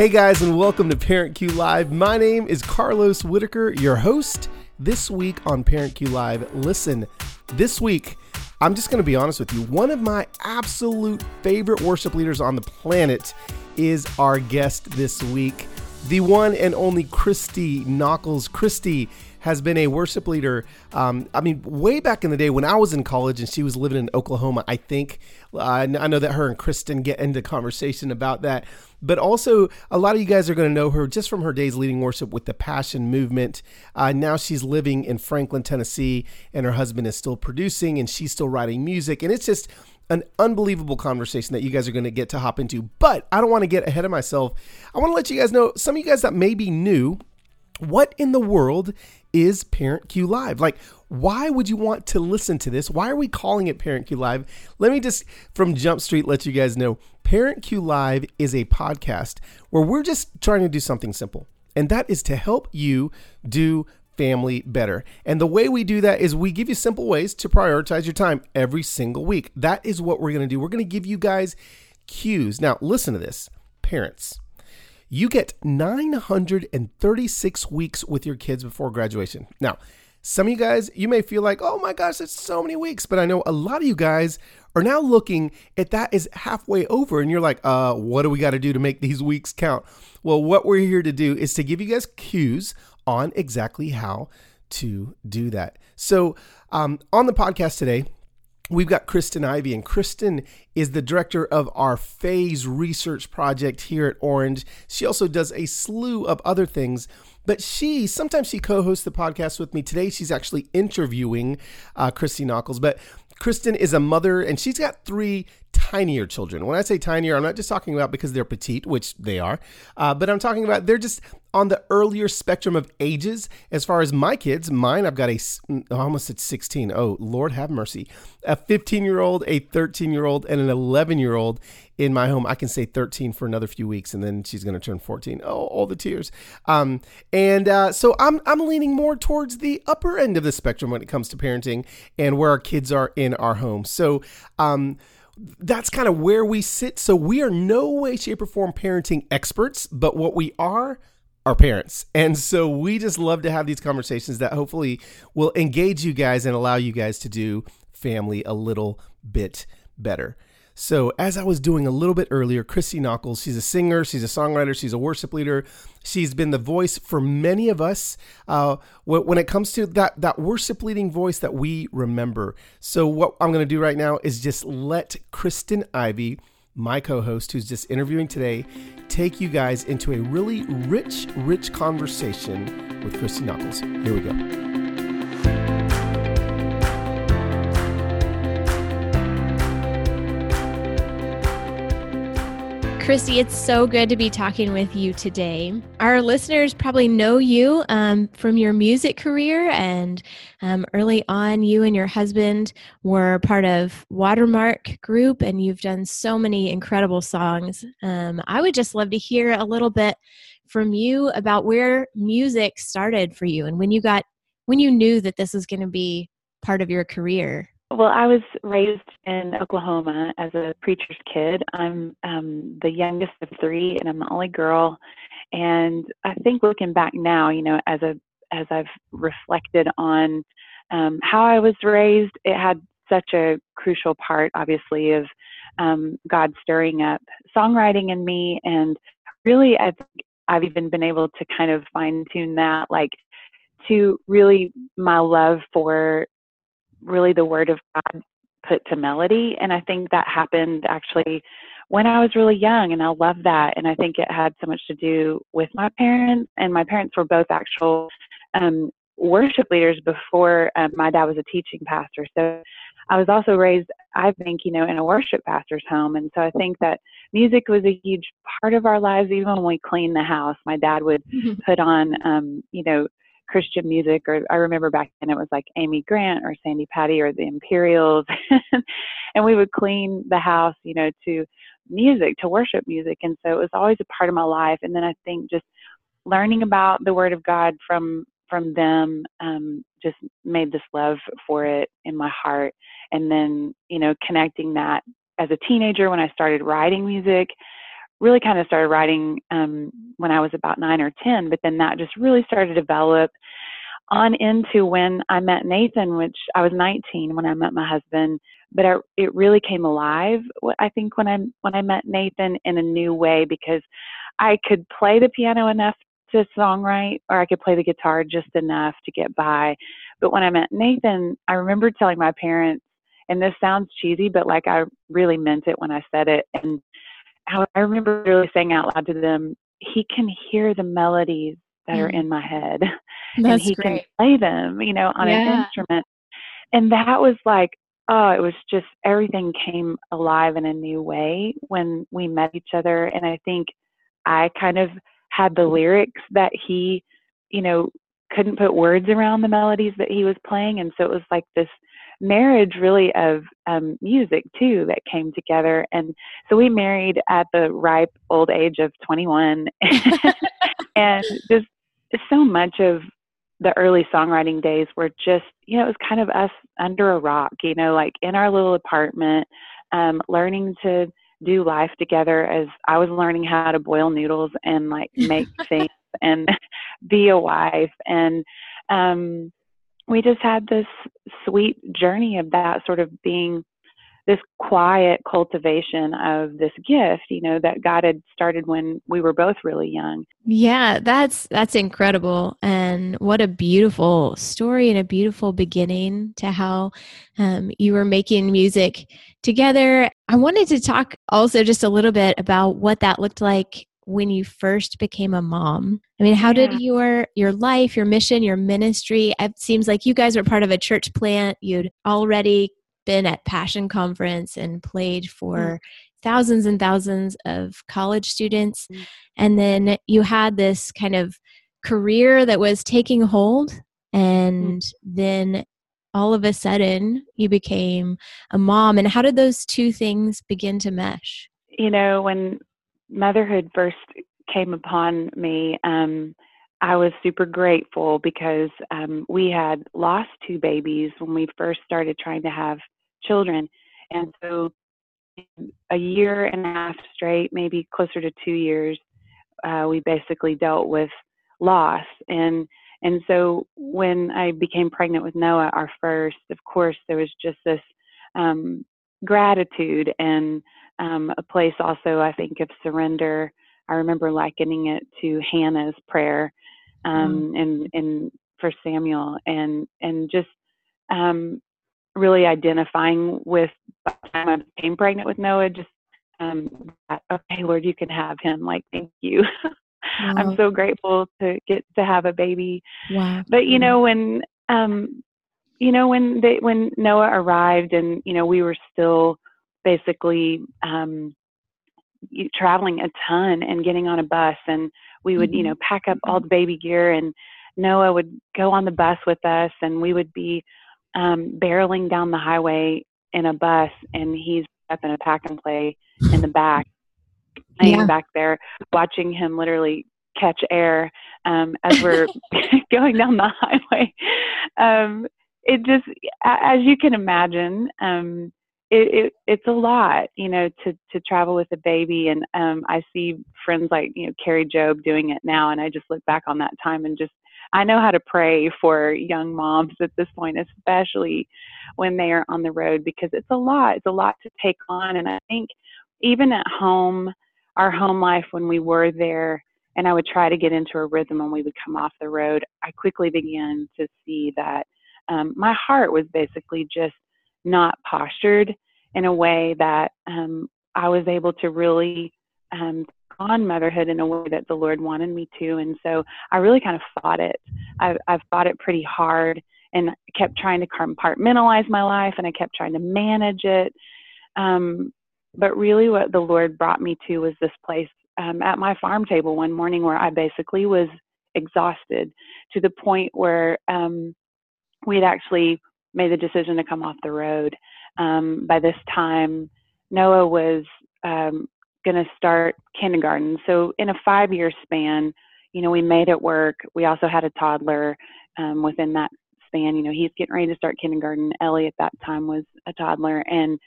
Hey guys, and welcome to Parent Cue Live. My name is Carlos Whitaker, your host. This week on Parent Cue Live, listen, this week, I'm just going to be honest with you. One of my absolute favorite worship leaders on the planet is our guest this week, the one and only Christy Nockels. Christy has been a worship leader. Um, I mean, way back in the day when I was in college and she was living in Oklahoma, I think. Uh, I know that her and Kristen get into conversation about that. But also, a lot of you guys are going to know her just from her days leading worship with the Passion Movement. Uh, now she's living in Franklin, Tennessee, and her husband is still producing and she's still writing music. And it's just an unbelievable conversation that you guys are going to get to hop into. But I don't want to get ahead of myself. I want to let you guys know some of you guys that may be new what in the world is Parent Cue Live? Like, why would you want to listen to this? Why are we calling it Parent Cue Live? Let me just, from Jump Street, let you guys know Parent Cue Live is a podcast where we're just trying to do something simple, and that is to help you do family better. And the way we do that is we give you simple ways to prioritize your time every single week. That is what we're going to do. We're going to give you guys cues. Now, listen to this, parents you get 936 weeks with your kids before graduation. Now, some of you guys, you may feel like, oh my gosh, it's so many weeks. But I know a lot of you guys are now looking at that is halfway over and you're like, uh, what do we got to do to make these weeks count? Well, what we're here to do is to give you guys cues on exactly how to do that. So, um, on the podcast today, We've got Kristen Ivy, and Kristen is the director of our phase research project here at Orange. She also does a slew of other things, but she sometimes she co-hosts the podcast with me. Today, she's actually interviewing uh, Christy Nockels. But Kristen is a mother, and she's got three tinier children. When I say tinier, I'm not just talking about because they're petite, which they are, uh, but I'm talking about they're just on the earlier spectrum of ages. As far as my kids, mine, I've got a almost at 16. Oh, Lord have mercy. A 15 year old, a 13 year old, and an 11 year old in my home. I can say 13 for another few weeks, and then she's going to turn 14. Oh, all the tears. Um, and uh, so I'm I'm leaning more towards the upper end of the spectrum when it comes to parenting and where our kids are in our home. So um, that's kind of where we sit. So we are no way, shape, or form parenting experts, but what we are are parents. And so we just love to have these conversations that hopefully will engage you guys and allow you guys to do family a little bit better. So, as I was doing a little bit earlier, Christy Nockels, she's a singer, she's a songwriter, she's a worship leader. She's been the voice for many of us uh, when it comes to that, that worship leading voice that we remember. So, what I'm going to do right now is just let Kristen Ivy, my co host, who's just interviewing today, take you guys into a really rich, rich conversation with Christy Nockels. Here we go. Christy, it's so good to be talking with you today. Our listeners probably know you um, from your music career, and um, early on, you and your husband were part of Watermark Group, and you've done so many incredible songs. Um, I would just love to hear a little bit from you about where music started for you and when you got when you knew that this was going to be part of your career. Well, I was raised in Oklahoma as a preacher's kid. I'm um, the youngest of three, and I'm the only girl. And I think looking back now, you know, as a as I've reflected on um, how I was raised, it had such a crucial part, obviously, of um, God stirring up songwriting in me, and really, I've I've even been able to kind of fine tune that, like to really my love for really the word of God put to melody. And I think that happened actually when I was really young, and I love that. And I think it had so much to do with my parents, and my parents were both actual um, worship leaders before um, my dad was a teaching pastor. So I was also raised, I think, you know, in a worship pastor's home. And so I think that music was a huge part of our lives. Even when we cleaned the house, my dad would put on, um, you know, Christian music, or I remember back then it was like Amy Grant or Sandi Patty or the Imperials, and we would clean the house, you know, to music, to worship music, and so it was always a part of my life. And then I think just learning about the Word of God from from them um, just made this love for it in my heart, and then you know connecting that as a teenager when I started writing music really kind of started writing um, when I was about nine or 10, but then that just really started to develop on into when I met Nathan, which I was 19 when I met my husband, but I, it really came alive. I think when I when I met Nathan in a new way because I could play the piano enough to songwrite, or I could play the guitar just enough to get by. But when I met Nathan, I remember telling my parents, and this sounds cheesy, but like I really meant it when I said it, and I remember really saying out loud to them, "He can hear the melodies that mm. are in my head." That's and he great. can play them, you know, on yeah. an instrument. And that was like, oh, it was just everything came alive in a new way when we met each other. And I think I kind of had the lyrics that he, you know, couldn't put words around the melodies that he was playing. And so it was like this marriage really of um, music too that came together. And so we married at the ripe old age of 21 and just so much of the early songwriting days were just, you know, it was kind of us under a rock, you know, like in our little apartment, um, learning to do life together as I was learning how to boil noodles and like make things and be a wife. And um, we just had this sweet journey of that sort of being this quiet cultivation of this gift you know that god had started when we were both really young. Yeah that's that's incredible. And what a beautiful story and a beautiful beginning to how um, you were making music together. I wanted to talk also just a little bit about what that looked like when you first became a mom i mean how yeah. did your your life your mission your ministry it seems like you guys were part of a church plant you'd already been at Passion Conference and played for mm. thousands and thousands of college students. Mm. And then you had this kind of career that was taking hold. And mm. then all of a sudden you became a mom. And how did those two things begin to mesh? You know, when motherhood first came upon me, um, I was super grateful because um, we had lost two babies when we first started trying to have children. And so, a year and a half straight, maybe closer to two years, uh, we basically dealt with loss. And and so when I became pregnant with Noah, our first, of course, there was just this um, gratitude and um, a place also, I think, of surrender. I remember likening it to Hannah's prayer um, mm. in in for Samuel, and and just um, really identifying with by the time I became pregnant with Noah, just um, that, okay, Lord, you can have him. Like, thank you. Wow. I'm so grateful to get to have a baby. Wow. But you know when um, you know when they when Noah arrived and you know we were still basically um, traveling a ton and getting on a bus and we would mm-hmm. you know pack up all the baby gear and Noah would go on the bus with us and we would be um, barreling down the highway in a bus, and he's up in a pack and play in the back, laying yeah. back there, watching him literally catch air um, as we're going down the highway. Um, it just, as you can imagine, um, it, it, it's a lot, you know, to to travel with a baby. And um, I see friends like you know Kari Jobe doing it now, and I just look back on that time and just I know how to pray for young moms at this point, especially when they are on the road, because it's a lot. It's a lot to take on. And I think even at home, our home life when we were there, and I would try to get into a rhythm when we would come off the road, I quickly began to see that um, my heart was basically just not postured in a way that um, I was able to really um, on motherhood in a way that the Lord wanted me to. And so I really kind of fought it. I've, I've fought it pretty hard and kept trying to compartmentalize my life and I kept trying to manage it. Um, but really, what the Lord brought me to was this place um, at my farm table one morning where I basically was exhausted to the point where um, we had actually made the decision to come off the road. Um, by this time, Noah was um, going to start kindergarten. So in a five year span, you know, we made it work. We also had a toddler um, within that span. You know, he's getting ready to start kindergarten. Ellie at that time was a toddler, and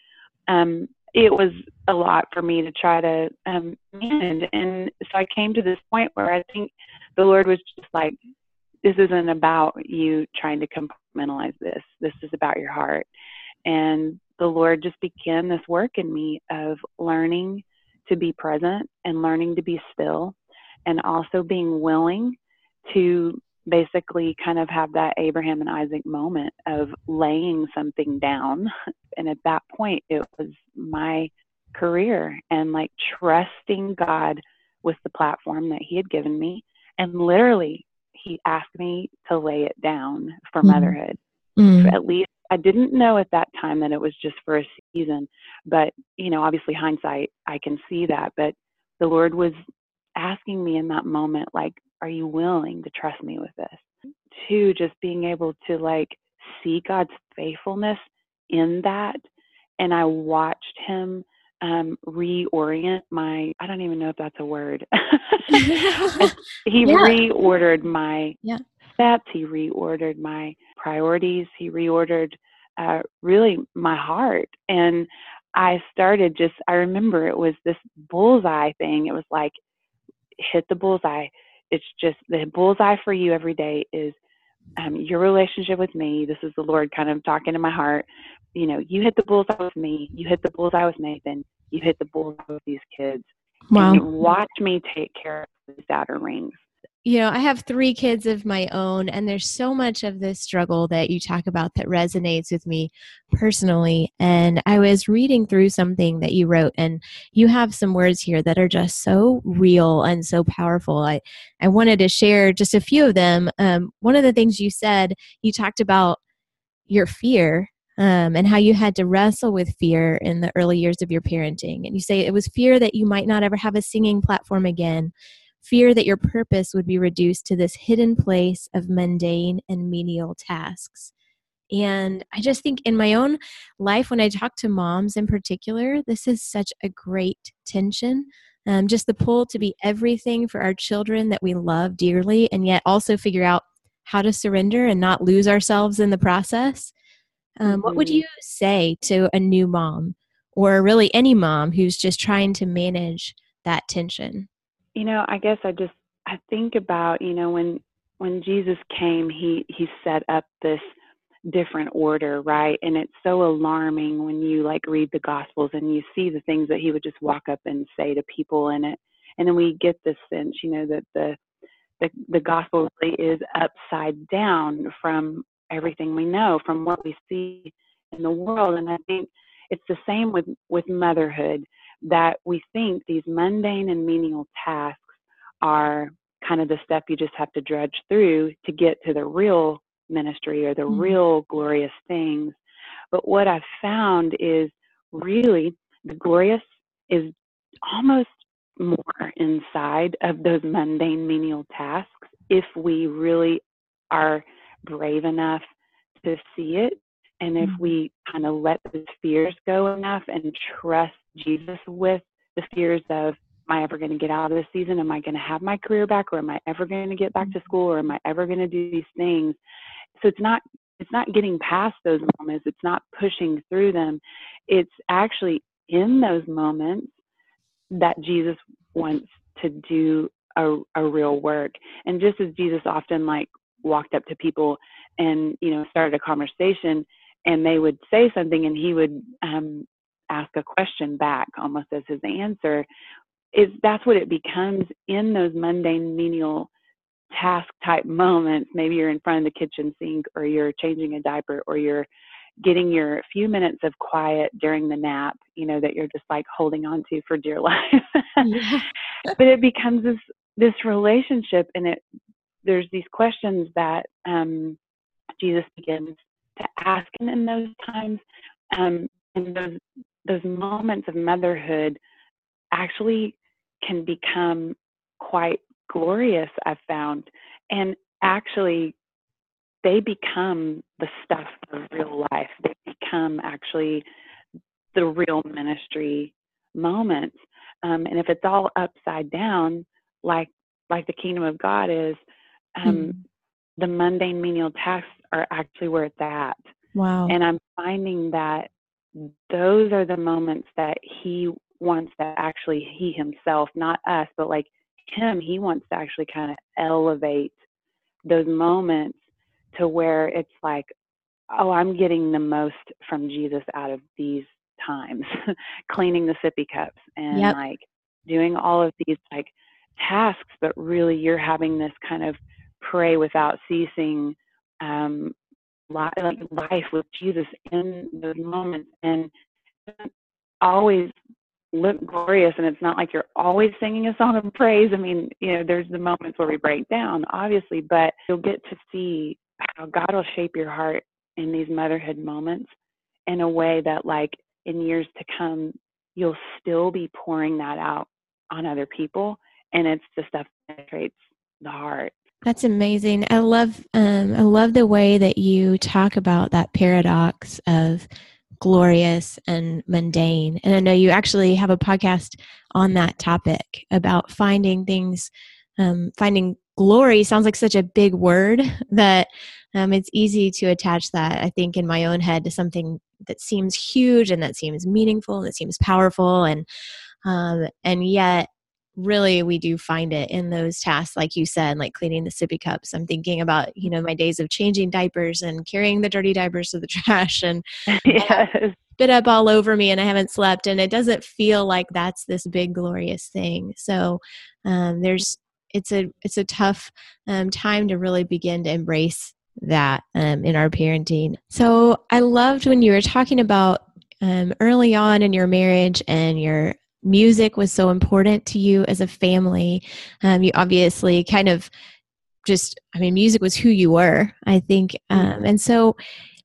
um, it was a lot for me to try to um, manage. And so I came to this point where I think the Lord was just like, this isn't about you trying to compartmentalize this. This is about your heart. And the Lord just began this work in me of learning to be present and learning to be still and also being willing to basically kind of have that Abraham and Isaac moment of laying something down. And at that point, it was my career and like trusting God with the platform that He had given me. And literally, He asked me to lay it down for mm-hmm. motherhood. Mm-hmm. At least I didn't know at that time that it was just for a season. But, you know, obviously, hindsight, I can see that. But the Lord was asking me in that moment, like, are you willing to trust me with this? Two, just being able to like see God's faithfulness in that. And I watched him um, reorient my, I don't even know if that's a word. he yeah. reordered my yeah. steps, he reordered my priorities, he reordered uh, really my heart. And I started just, I remember it was this bullseye thing. It was like, hit the bullseye, it's just the bullseye for you every day is um, your relationship with me. This is the Lord kind of talking to my heart. You know, you hit the bullseye with me. You hit the bullseye with Nathan. You hit the bullseye with these kids. Wow. And watch me take care of the Saturn rings you know, I have three kids of my own, and there's so much of this struggle that you talk about that resonates with me personally. And I was reading through something that you wrote, and you have some words here that are just so real and so powerful. I, I wanted to share just a few of them. Um, one of the things you said, you talked about your fear um, and how you had to wrestle with fear in the early years of your parenting. And you say it was fear that you might not ever have a singing platform again fear that your purpose would be reduced to this hidden place of mundane and menial tasks. And I just think in my own life, when I talk to moms in particular, this is such a great tension. Um, just the pull to be everything for our children that we love dearly, and yet also figure out how to surrender and not lose ourselves in the process. Um, mm-hmm. What would mm-hmm. you say to a new mom, or really any mom who's just trying to manage that tension? you know i guess i just i think about you know when when jesus came he he set up this different order right and it's so alarming when you like read the gospels and you see the things that he would just walk up and say to people in it and then we get this sense you know that the the, the gospel really is upside down from everything we know from what we see in the world and i think it's the same with with motherhood that we think these mundane and menial tasks are kind of the step you just have to drudge through to get to the real ministry or the mm-hmm. real glorious things. But what I've found is really the glorious is almost more inside of those mundane menial tasks if we really are brave enough to see it and if mm-hmm. we kind of let those fears go enough and trust Jesus with the fears of, am I ever going to get out of this season? Am I going to have my career back or am I ever going to get back to mm-hmm. school or am I ever going to do these things? So it's not it's not getting past those moments. It's not pushing through them. It's actually in those moments that Jesus wants to do a, a real work. And just as Jesus often like walked up to people and you know started a conversation, and they would say something and he would um, ask a question back almost as his answer is that's what it becomes in those mundane menial task type moments. Maybe you're in front of the kitchen sink or you're changing a diaper or you're getting your few minutes of quiet during the nap you know that you're just like holding on to for dear life. But it becomes this this relationship and it there's these questions that um, jesus begins to ask him in those times. Um, and those those moments of motherhood actually can become quite glorious. I've found, and actually, they become the stuff of real life. They become actually the real ministry moments. Um, and if it's all upside down, like like the kingdom of God is, um, mm the mundane menial tasks are actually where it's at. Wow. And I'm finding that those are the moments that he wants to actually he himself not us but like him he wants to actually kind of elevate those moments to where it's like oh i'm getting the most from jesus out of these times cleaning the sippy cups and yep. like doing all of these like tasks but really you're having this kind of pray without ceasing um like life with jesus in those moments. And always look glorious and it's not like you're always singing a song of praise. I mean you know there's the moments where we break down obviously but you'll get to see how god will shape your heart in these motherhood moments in a way that like in years to come you'll still be pouring that out on other people. And it's the stuff that penetrates the heart that's amazing i love um, i love the way that you talk about that paradox of glorious and mundane. And I know you actually have a podcast on that topic about finding things, um, finding glory sounds like such a big word that um, it's easy to attach that, I think, in my own head to something that seems huge and that seems meaningful and that seems powerful. And, um, and yet, really we do find it in those tasks like you said like cleaning the sippy cups. I'm thinking about you know my days of changing diapers and carrying the dirty diapers to the trash and yes. spit up all over me and i haven't slept and it doesn't feel like that's this big glorious thing. So um, there's it's a it's a tough um, time to really begin to embrace that um, in our parenting. So i loved when you were talking about um, early on in your marriage and your music was so important to you as a family. Um, you obviously kind of just, I mean, music was who you were, I think. Mm-hmm. Um, and so,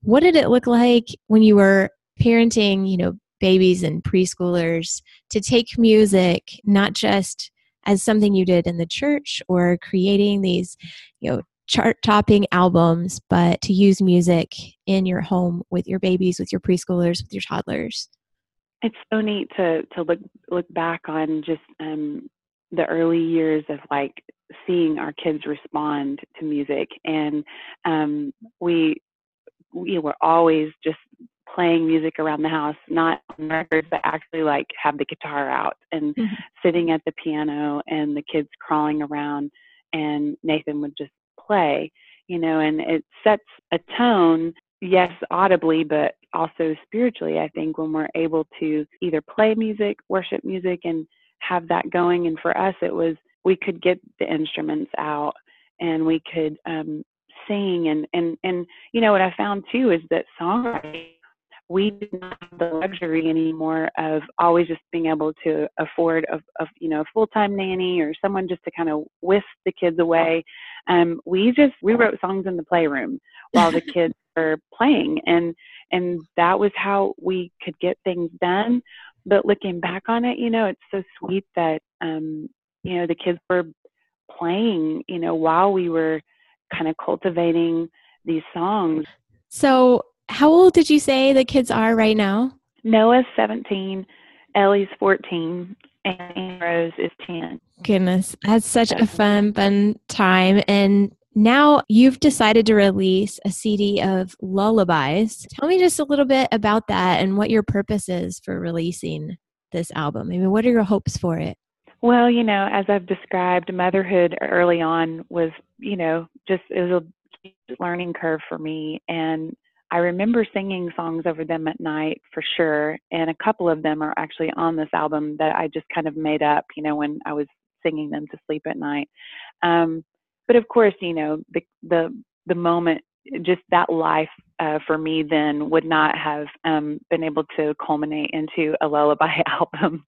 what did it look like when you were parenting, you know, babies and preschoolers to take music not just as something you did in the church or creating these, you know, chart topping albums, but to use music in your home with your babies, with your preschoolers, with your toddlers? It's so neat to to look look back on just um, the early years of like seeing our kids respond to music, and um, we we were always just playing music around the house, not on records, but actually like have the guitar out and mm-hmm. sitting at the piano and the kids crawling around, and Nathan would just play, you know, and it sets a tone yes, audibly, but also spiritually, I think when we're able to either play music, worship music, and have that going. And for us, it was we could get the instruments out and we could um, sing. And, and, and, you know, what I found too is that songwriting we did not have the luxury anymore of always just being able to afford a, a you know a full time nanny or someone just to kind of whisk the kids away. Um, we just we wrote songs in the playroom while the kids playing, and and that was how we could get things done. But looking back on it, you know, it's so sweet that um, you know the kids were playing, you know, while we were kind of cultivating these songs. So how old did you say the kids are right now? Noah's 17, Ellie's 14, and Rose is 10. Goodness, that's such a fun, fun time. And now you've decided to release a CD of lullabies. Tell me just a little bit about that and what your purpose is for releasing this album. I mean, what are your hopes for it? Well, you know, as I've described, motherhood early on was, you know, just it was a learning curve for me. And I remember singing songs over them at night for sure, and a couple of them are actually on this album that I just kind of made up, you know, when I was singing them to sleep at night. Um, but of course, you know, the the the moment, just that life uh, for me then would not have um, been able to culminate into a lullaby album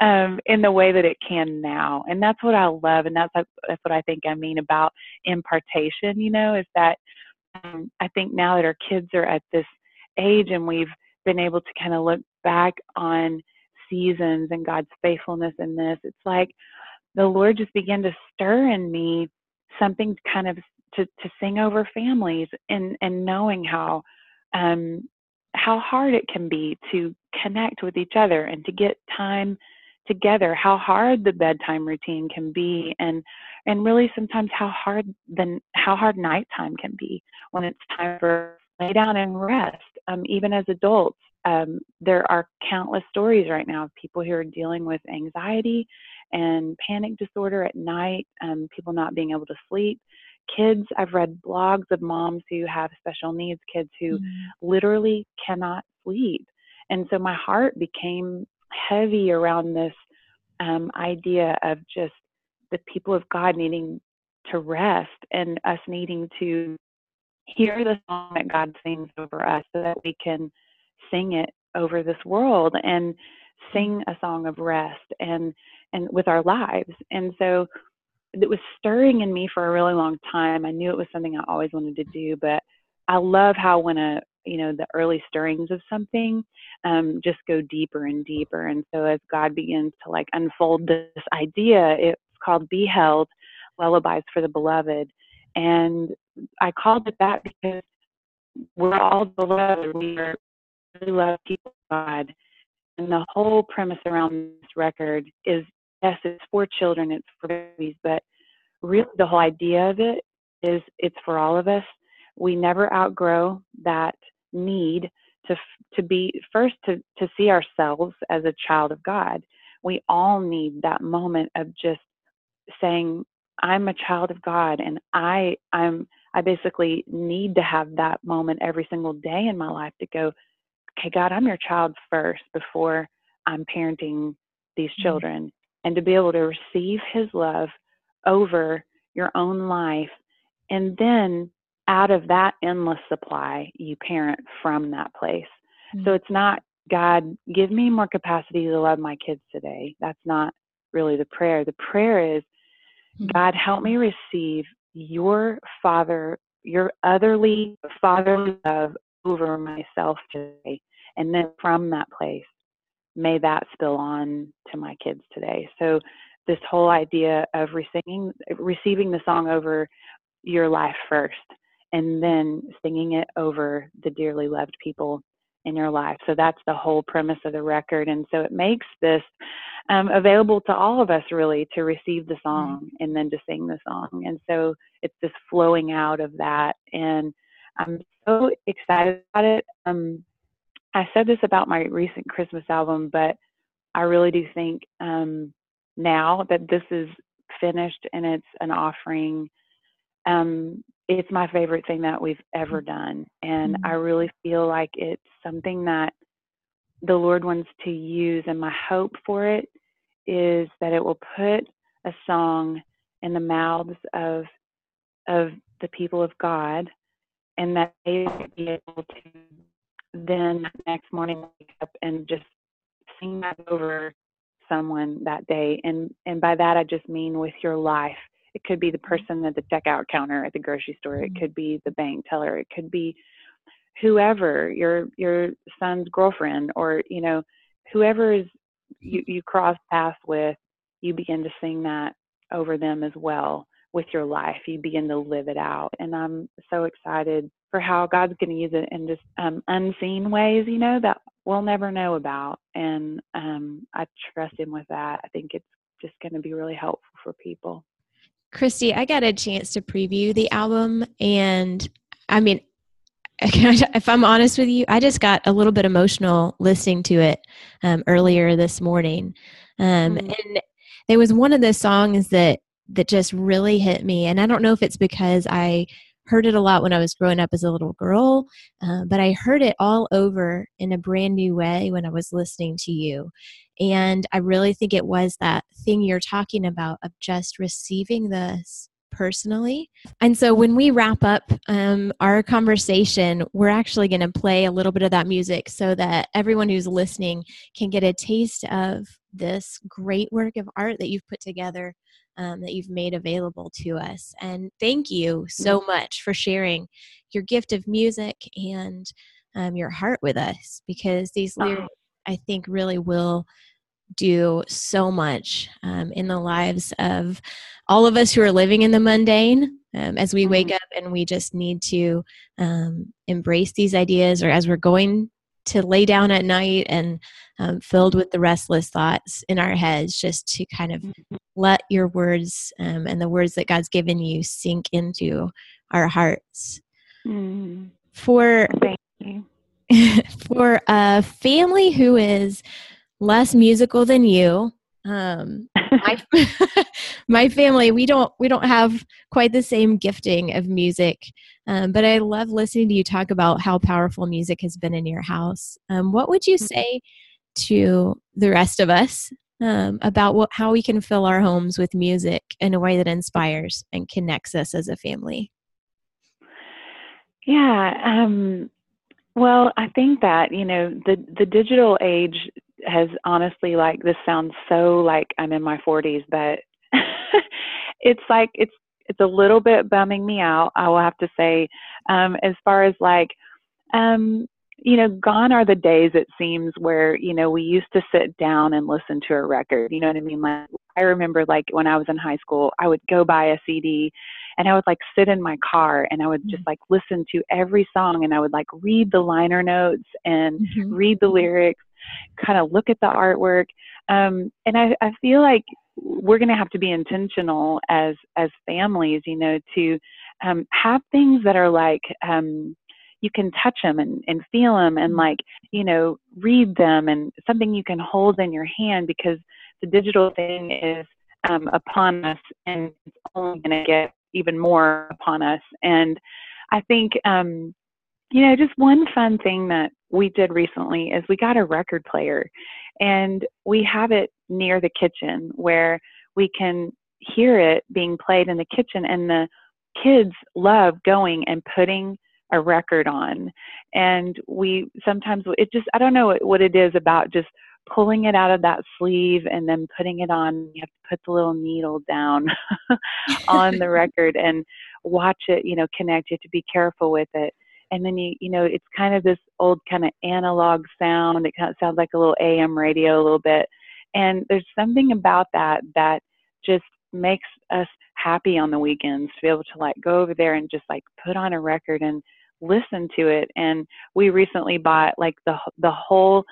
um, in the way that it can now, and that's what I love, and that's that's what I think I mean about impartation. You know, is that um, I think now that our kids are at this age and we've been able to kind of look back on seasons and God's faithfulness in this, it's like the Lord just began to stir in me something kind of to, to sing over families and, and knowing how um, how hard it can be to connect with each other and to get time together how hard the bedtime routine can be and and really sometimes how hard then how hard nighttime can be when it's time for lay down and rest. Um, even as adults um, there are countless stories right now of people who are dealing with anxiety and panic disorder at night, um, people not being able to sleep. Kids, I've read blogs of moms who have special needs kids who mm-hmm. literally cannot sleep. And so my heart became heavy around this um, idea of just the people of God needing to rest and us needing to hear the song that God sings over us so that we can sing it over this world and sing a song of rest and and with our lives. And so it was stirring in me for a really long time. I knew it was something I always wanted to do, but I love how when a you know the early stirrings of something um, just go deeper and deeper. And so as God begins to like unfold this idea, it's called "Be Held: Lullabies for the Beloved," and I called it that because we're all beloved. We are really love people, God, and the whole premise around this record is yes, it's for children, it's for babies, but really the whole idea of it is it's for all of us. We never outgrow that need to to be first to to see ourselves as a child of God. We all need that moment of just saying, I'm a child of God and I I'm I basically need to have that moment every single day in my life to go, okay, God, I'm your child first before I'm parenting these mm-hmm. children. And to be able to receive his love over your own life. And then out of that endless supply, you parent from that place. Mm-hmm. So it's not, God, give me more capacity to love my kids today. That's not really the prayer. The prayer is, mm-hmm. God, help me receive your father, your otherly fatherly love over myself today. And then from that place, may that spill on to my kids today. So this whole idea of receiving receiving the song over your life first and then singing it over the dearly loved people in your life. So that's the whole premise of the record. And so it makes this um, available to all of us really to receive the song mm-hmm. and then to sing the song. And so it's just flowing out of that. And I'm so excited about it. Um, I said this about my recent Christmas album, but I really do think um, now that this is finished and it's an offering, um, it's my favorite thing that we've ever mm-hmm. done. And mm-hmm. I really feel like it's something that the Lord wants to use. And my hope for it is that it will put a song in the mouths of of the people of God and that they be able to then next morning wake up and just sing that over someone that day. And and by that i just mean with your life. It could be the mm-hmm. person at the checkout counter at the grocery store. It could be the bank teller. It could be whoever your your son's girlfriend or you know whoever is you, you cross paths with you begin to sing that over them as well with your life you begin to live it out and i'm so excited for how God's going to use it in just um, unseen ways, you know, that we'll never know about. And um, I trust Him with that. I think it's just going to be really helpful for people. Christy, I got a chance to preview the album, and I mean, if I'm honest with you, I just got a little bit emotional listening to it um, earlier this morning. Um, mm-hmm. And there was one of the songs that that just really hit me, and I don't know if it's because I heard it a lot when I was growing up as a little girl, uh, but I heard it all over in a brand new way when I was listening to you. And I really think it was that thing you're talking about of just receiving this personally. And so when we wrap up um, our conversation, we're actually going to play a little bit of that music so that everyone who's listening can get a taste of this great work of art that you've put together um, that you've made available to us. And thank you so mm-hmm. much for sharing your gift of music and um, your heart with us because these uh-huh. lyrics, I think, really will do so much um, in the lives of all of us who are living in the mundane um, as we wake mm-hmm. up and we just need to um, embrace these ideas or as we're going to lay down at night and um, filled with the restless thoughts in our heads, just to kind of mm-hmm. let your words um, and the words that God's given you sink into our hearts. Mm. For for a family who is less musical than you, um, my, my family we don't we don't have quite the same gifting of music, um, but I love listening to you talk about how powerful music has been in your house. Um, what would you mm-hmm. say to the rest of us um, about what, how we can fill our homes with music in a way that inspires and connects us as a family? Yeah, um, well, I think that you know the the digital age has honestly like this sounds so like I'm in my 40s, but it's like it's it's a little bit bumming me out. I will have to say, um, as far as like, um, you know, gone are the days it seems where you know we used to sit down and listen to a record. You know what I mean? Like I remember like when I was in high school, I would go buy a CD and I would like sit in my car and I would just mm-hmm. like listen to every song and I would like read the liner notes and mm-hmm. read the lyrics, kind of look at the artwork. Um, and I, I feel like we're going to have to be intentional as as families, you know, to um, have things that are like um, you can touch them and, and feel them and like you know read them and something you can hold in your hand because the digital thing is um, upon us and it's only going to get even more upon us. And I think, um, you know, just one fun thing that we did recently is we got a record player and we have it near the kitchen where we can hear it being played in the kitchen and the kids love going and putting a record on and we sometimes it just i don't know what it is about just pulling it out of that sleeve and then putting it on. You have to put the little needle down on the record and watch it, you know, connect. You have to be careful with it. And then you, you know, it's kind of this old kind of analog sound. It kind of sounds like a little AM radio a little bit. And there's something about that that just makes us happy on the weekends to be able to like go over there and just like put on a record and listen to it. And we recently bought like the the whole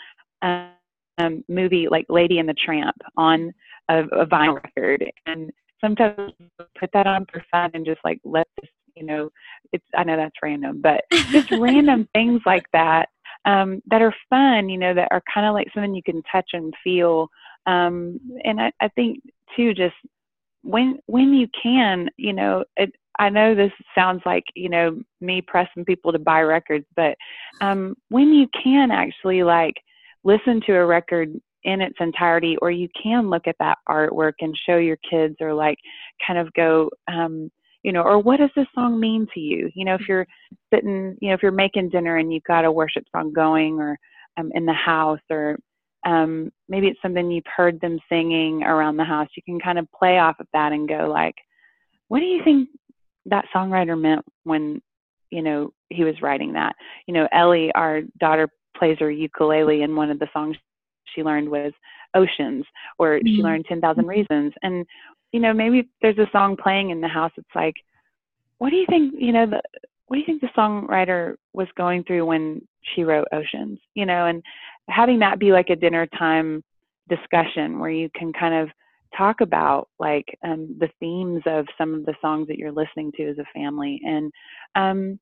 um, um, movie like Lady and the Tramp on a, a vinyl record, and sometimes put that on for fun and just like let this, you know, it's I know that's random, but just random things like that um, that are fun, you know, that are kind of like something you can touch and feel. Um, and I, I think too, just when when you can, you know, it, I know this sounds like you know me pressing people to buy records, but um, when you can actually like listen to a record in its entirety, or you can look at that artwork and show your kids, or like kind of go, um, you know, or what does this song mean to you? You know, if you're sitting, you know, if you're making dinner and you've got a worship song going, or um, in the house, or um, maybe it's something you've heard them singing around the house, you can kind of play off of that and go like, what do you think that songwriter meant when you know he was writing that? You know, Ellie, our daughter plays her ukulele and one of the songs she learned was oceans or mm-hmm. she learned 10,000 reasons and you know maybe there's a song playing in the house it's like what do you think you know the what do you think the songwriter was going through when she wrote oceans? You know and having that be like a dinner time discussion where you can kind of talk about like um, the themes of some of the songs that you're listening to as a family and um,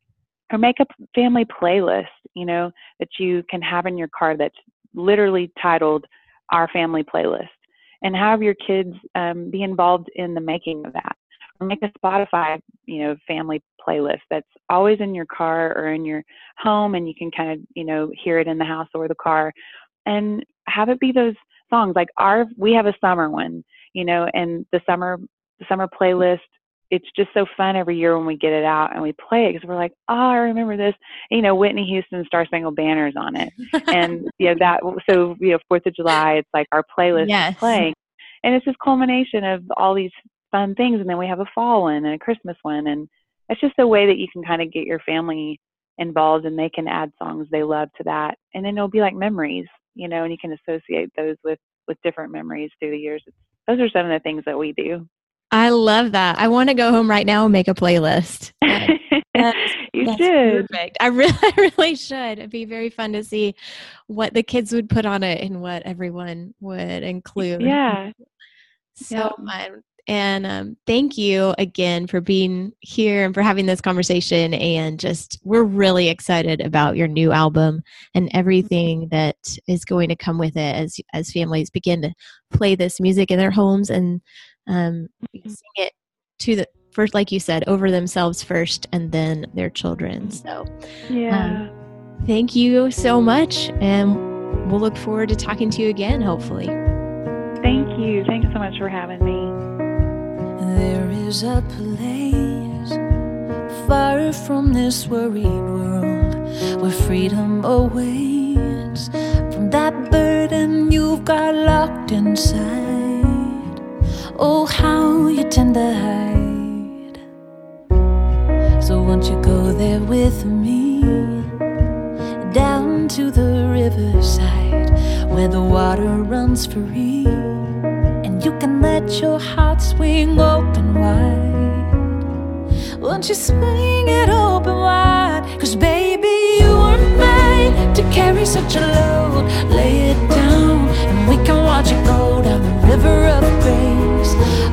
or make a family playlist, you know, that you can have in your car that's literally titled Our Family Playlist and have your kids um, be involved in the making of that. Or make a Spotify, you know, family playlist that's always in your car or in your home and you can kind of, you know, hear it in the house or the car and have it be those songs. Like our, we have a summer one, you know, and the summer, the summer playlist it's just so fun every year when we get it out and we play it because we're like, oh, I remember this. And, you know, Whitney Houston Star Spangled Banners on it, and you know that. So you know, Fourth of July, it's like our playlist yes. playing, and it's this culmination of all these fun things. And then we have a fall one and a Christmas one, and it's just a way that you can kind of get your family involved, and they can add songs they love to that, and then it'll be like memories, you know, and you can associate those with with different memories through the years. Those are some of the things that we do. I love that. I want to go home right now and make a playlist. That's, you that's should. Perfect. I really, I really should. It'd be very fun to see what the kids would put on it and what everyone would include. Yeah. So yeah. fun. And um, thank you again for being here and for having this conversation. And just, we're really excited about your new album and everything that is going to come with it as as families begin to play this music in their homes and um, sing it to the first, like you said, over themselves first, and then their children. So, yeah. Um, thank you so much, and we'll look forward to talking to you again. Hopefully. Thank you. Thanks so much for having me. There is a place far from this worried world where freedom awaits from that burden you've got locked inside. Oh, how you tend to hide. So, won't you go there with me down to the riverside where the water runs free? And you can let your heart swing open wide. Won't you swing it open wide? Cause baby, you weren't made to carry such a load. Lay it down, and we can watch it go down the river of grace.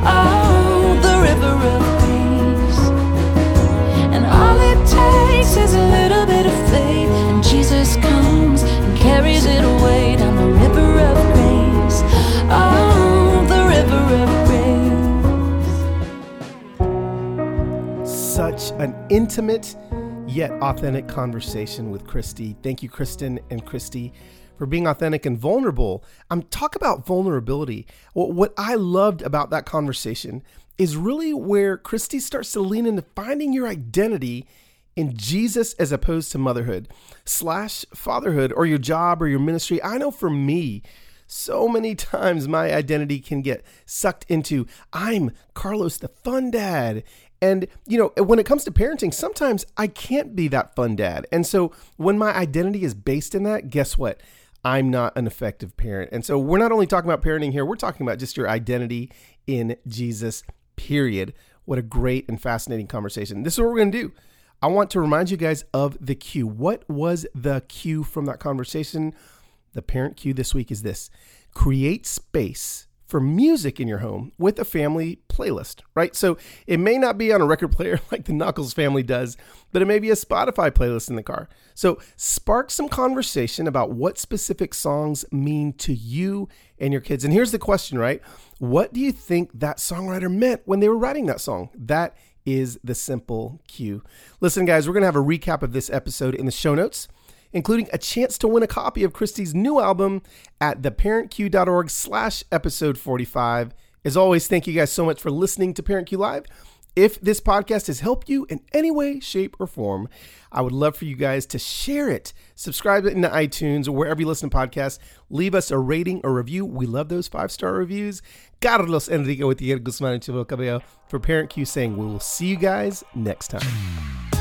Oh, the river of. And all it takes is a little bit of faith, and Jesus comes and carries it away down the river of grace. Oh, the river of grace. such an intimate yet authentic conversation with Christy. Thank you, Kristen and Christy, for being authentic and vulnerable. I'm talk about vulnerability. Well, what I loved about that conversation is really where Christy starts to lean into finding your identity in Jesus as opposed to motherhood slash fatherhood or your job or your ministry. I know for me, so many times my identity can get sucked into I'm Carlos the fun dad and, you know, when it comes to parenting, sometimes I can't be that fun dad. And so when my identity is based in that, guess what? I'm not an effective parent. And so we're not only talking about parenting here, we're talking about just your identity in Jesus, period. What a great and fascinating conversation. This is what we're going to do. I want to remind you guys of the cue. What was the cue from that conversation? The parent cue this week is this create space for music in your home with a family playlist, right? So it may not be on a record player like the Nockels family does, but it may be a Spotify playlist in the car. So spark some conversation about what specific songs mean to you and your kids. And here's the question, right? What do you think that songwriter meant when they were writing that song? That is the simple cue. Listen, guys, we're going to have a recap of this episode in the show notes including a chance to win a copy of Christy's new album at theparentcue.org slash episode 45. As always, thank you guys so much for listening to Parent Cue Live. If this podcast has helped you in any way, shape, or form, I would love for you guys to share it. Subscribe it into iTunes or wherever you listen to podcasts. Leave us a rating or review. We love those five star reviews. Carlos Enrique with the Guzman and Chivo Cabello for Parent Cue saying we will see you guys next time.